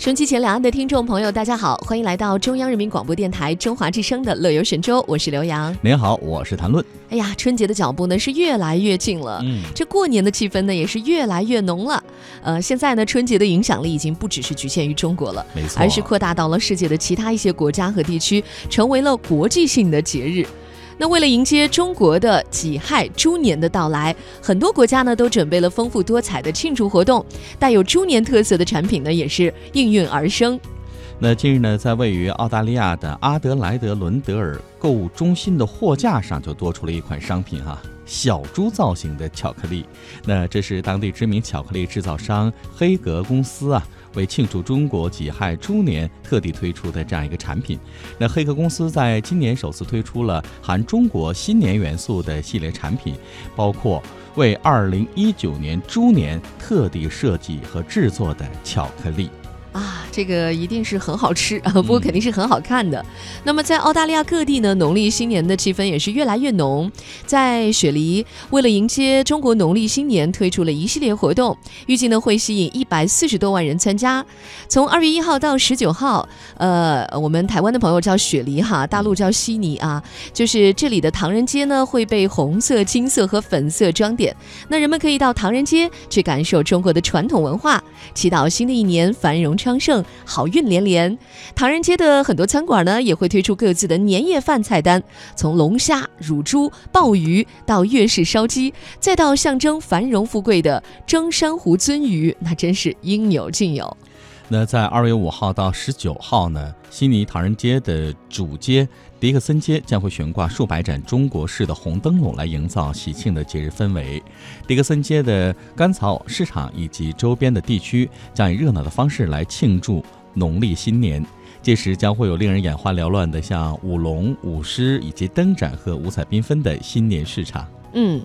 收机前两岸的听众朋友，大家好，欢迎来到中央人民广播电台中华之声的《乐游神州》，我是刘洋。您好，我是谭论。哎呀，春节的脚步呢是越来越近了，嗯，这过年的气氛呢也是越来越浓了。呃，现在呢，春节的影响力已经不只是局限于中国了，没错，而是扩大到了世界的其他一些国家和地区，成为了国际性的节日。那为了迎接中国的己亥猪年的到来，很多国家呢都准备了丰富多彩的庆祝活动，带有猪年特色的产品呢也是应运而生。那近日呢，在位于澳大利亚的阿德莱德伦德尔购物中心的货架上就多出了一款商品哈，小猪造型的巧克力。那这是当地知名巧克力制造商黑格公司啊。为庆祝中国己亥猪年，特地推出的这样一个产品。那黑客公司在今年首次推出了含中国新年元素的系列产品，包括为二零一九年猪年特地设计和制作的巧克力。啊，这个一定是很好吃啊，不过肯定是很好看的。那么在澳大利亚各地呢，农历新年的气氛也是越来越浓。在雪梨，为了迎接中国农历新年，推出了一系列活动，预计呢会吸引一百四十多万人参加。从二月一号到十九号，呃，我们台湾的朋友叫雪梨哈，大陆叫悉尼啊，就是这里的唐人街呢会被红色、金色和粉色装点。那人们可以到唐人街去感受中国的传统文化，祈祷新的一年繁荣。昌盛，好运连连。唐人街的很多餐馆呢，也会推出各自的年夜饭菜单，从龙虾、乳猪、鲍鱼到粤式烧鸡，再到象征繁荣富贵的蒸珊瑚鳟鱼，那真是应有尽有。那在二月五号到十九号呢，悉尼唐人街的主街迪克森街将会悬挂数百盏中国式的红灯笼，来营造喜庆的节日氛围。迪克森街的甘草市场以及周边的地区将以热闹的方式来庆祝农历新年。届时将会有令人眼花缭乱的像舞龙、舞狮以及灯展和五彩缤纷的新年市场。嗯。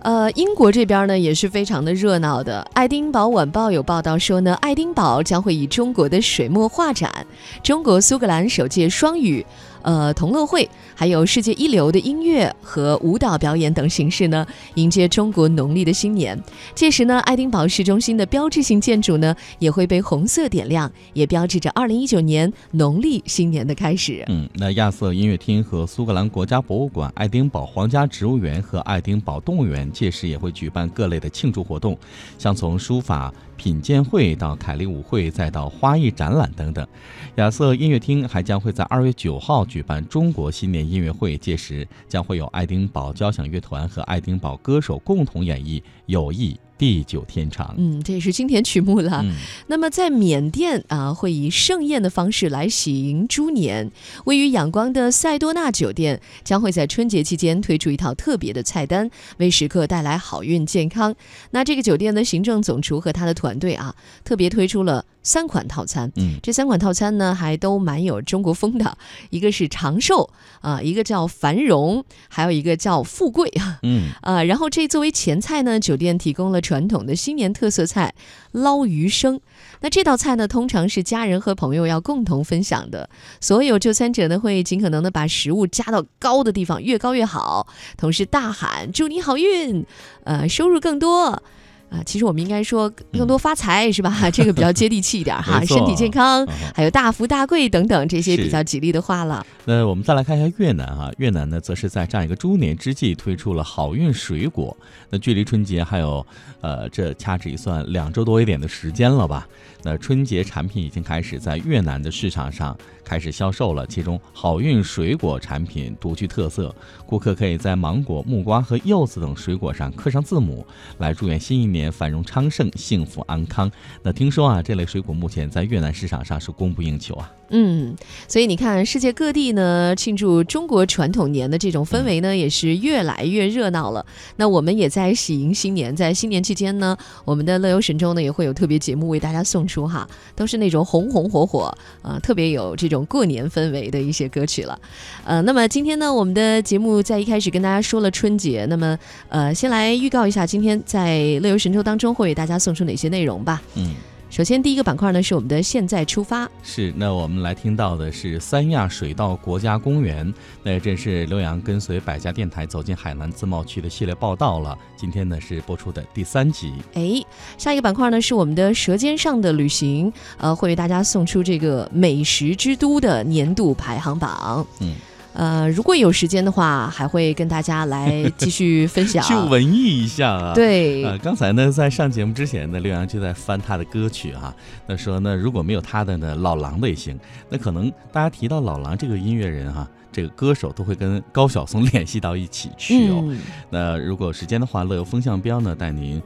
呃，英国这边呢也是非常的热闹的。爱丁堡晚报有报道说呢，爱丁堡将会以中国的水墨画展、中国苏格兰首届双语。呃，同乐会还有世界一流的音乐和舞蹈表演等形式呢，迎接中国农历的新年。届时呢，爱丁堡市中心的标志性建筑呢也会被红色点亮，也标志着二零一九年农历新年的开始。嗯，那亚瑟音乐厅和苏格兰国家博物馆、爱丁堡皇家植物园和爱丁堡动物园届时也会举办各类的庆祝活动，像从书法。品鉴会到凯利舞会，再到花艺展览等等。亚瑟音乐厅还将会在二月九号举办中国新年音乐会，届时将会有爱丁堡交响乐团和爱丁堡歌手共同演绎《友谊》。地久天长，嗯，这也是经典曲目了。那么在缅甸啊，会以盛宴的方式来喜迎猪年。位于仰光的塞多纳酒店将会在春节期间推出一套特别的菜单，为食客带来好运健康。那这个酒店的行政总厨和他的团队啊，特别推出了。三款套餐，嗯，这三款套餐呢还都蛮有中国风的，一个是长寿啊，一个叫繁荣，还有一个叫富贵，嗯。啊，然后这作为前菜呢，酒店提供了传统的新年特色菜捞鱼生，那这道菜呢通常是家人和朋友要共同分享的，所有就餐者呢会尽可能的把食物加到高的地方，越高越好，同时大喊祝你好运，呃，收入更多。啊，其实我们应该说更多发财是吧？这个比较接地气一点哈，身体健康，还有大富大贵等等这些比较吉利的话了。那我们再来看一下越南啊，越南呢则是在这样一个猪年之际推出了好运水果。那距离春节还有呃这掐指一算两周多一点的时间了吧？那春节产品已经开始在越南的市场上开始销售了，其中好运水果产品独具特色，顾客可以在芒果、木瓜和柚子等水果上刻上字母，来祝愿新一年。繁荣昌盛，幸福安康。那听说啊，这类水果目前在越南市场上是供不应求啊。嗯，所以你看，世界各地呢庆祝中国传统年的这种氛围呢，也是越来越热闹了。那我们也在喜迎新年，在新年期间呢，我们的乐游神州呢也会有特别节目为大家送出哈，都是那种红红火火啊，特别有这种过年氛围的一些歌曲了。呃，那么今天呢，我们的节目在一开始跟大家说了春节，那么呃，先来预告一下今天在乐游神州当中会为大家送出哪些内容吧。嗯。首先，第一个板块呢是我们的现在出发。是，那我们来听到的是三亚水稻国家公园。那这是刘洋跟随百家电台走进海南自贸区的系列报道了。今天呢是播出的第三集。哎，下一个板块呢是我们的舌尖上的旅行，呃，会为大家送出这个美食之都的年度排行榜。嗯。呃，如果有时间的话，还会跟大家来继续分享，去文艺一下啊。对，呃，刚才呢，在上节目之前呢，刘洋就在翻他的歌曲啊。那说呢，如果没有他的呢，老狼的也行。那可能大家提到老狼这个音乐人哈，这个歌手都会跟高晓松联系到一起去哦。那如果有时间的话，乐游风向标呢，带您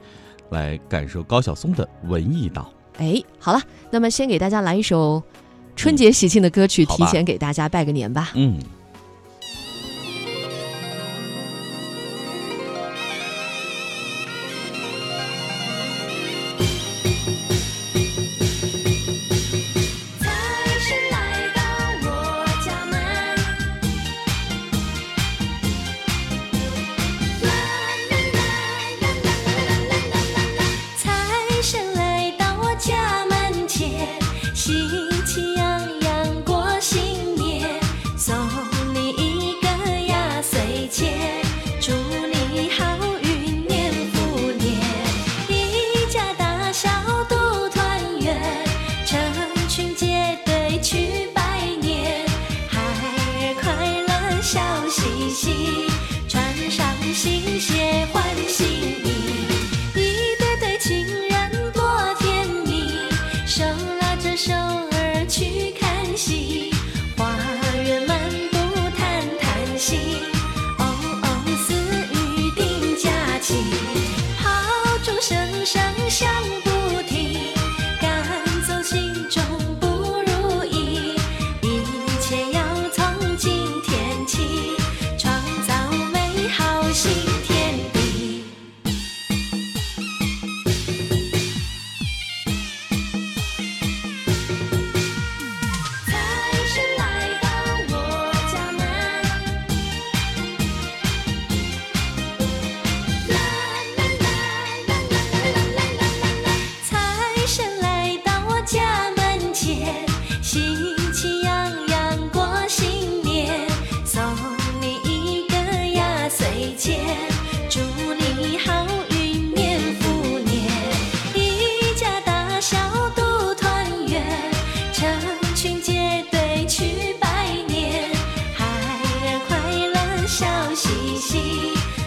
来感受高晓松的文艺道。哎，好了，那么先给大家来一首春节喜庆的歌曲，提前给大家拜个年吧。嗯。手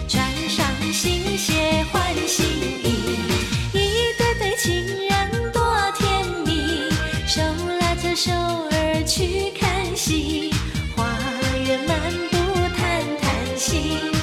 穿上新鞋换新衣一对对情人多甜蜜手拉着手儿去看戏花园漫步谈谈心。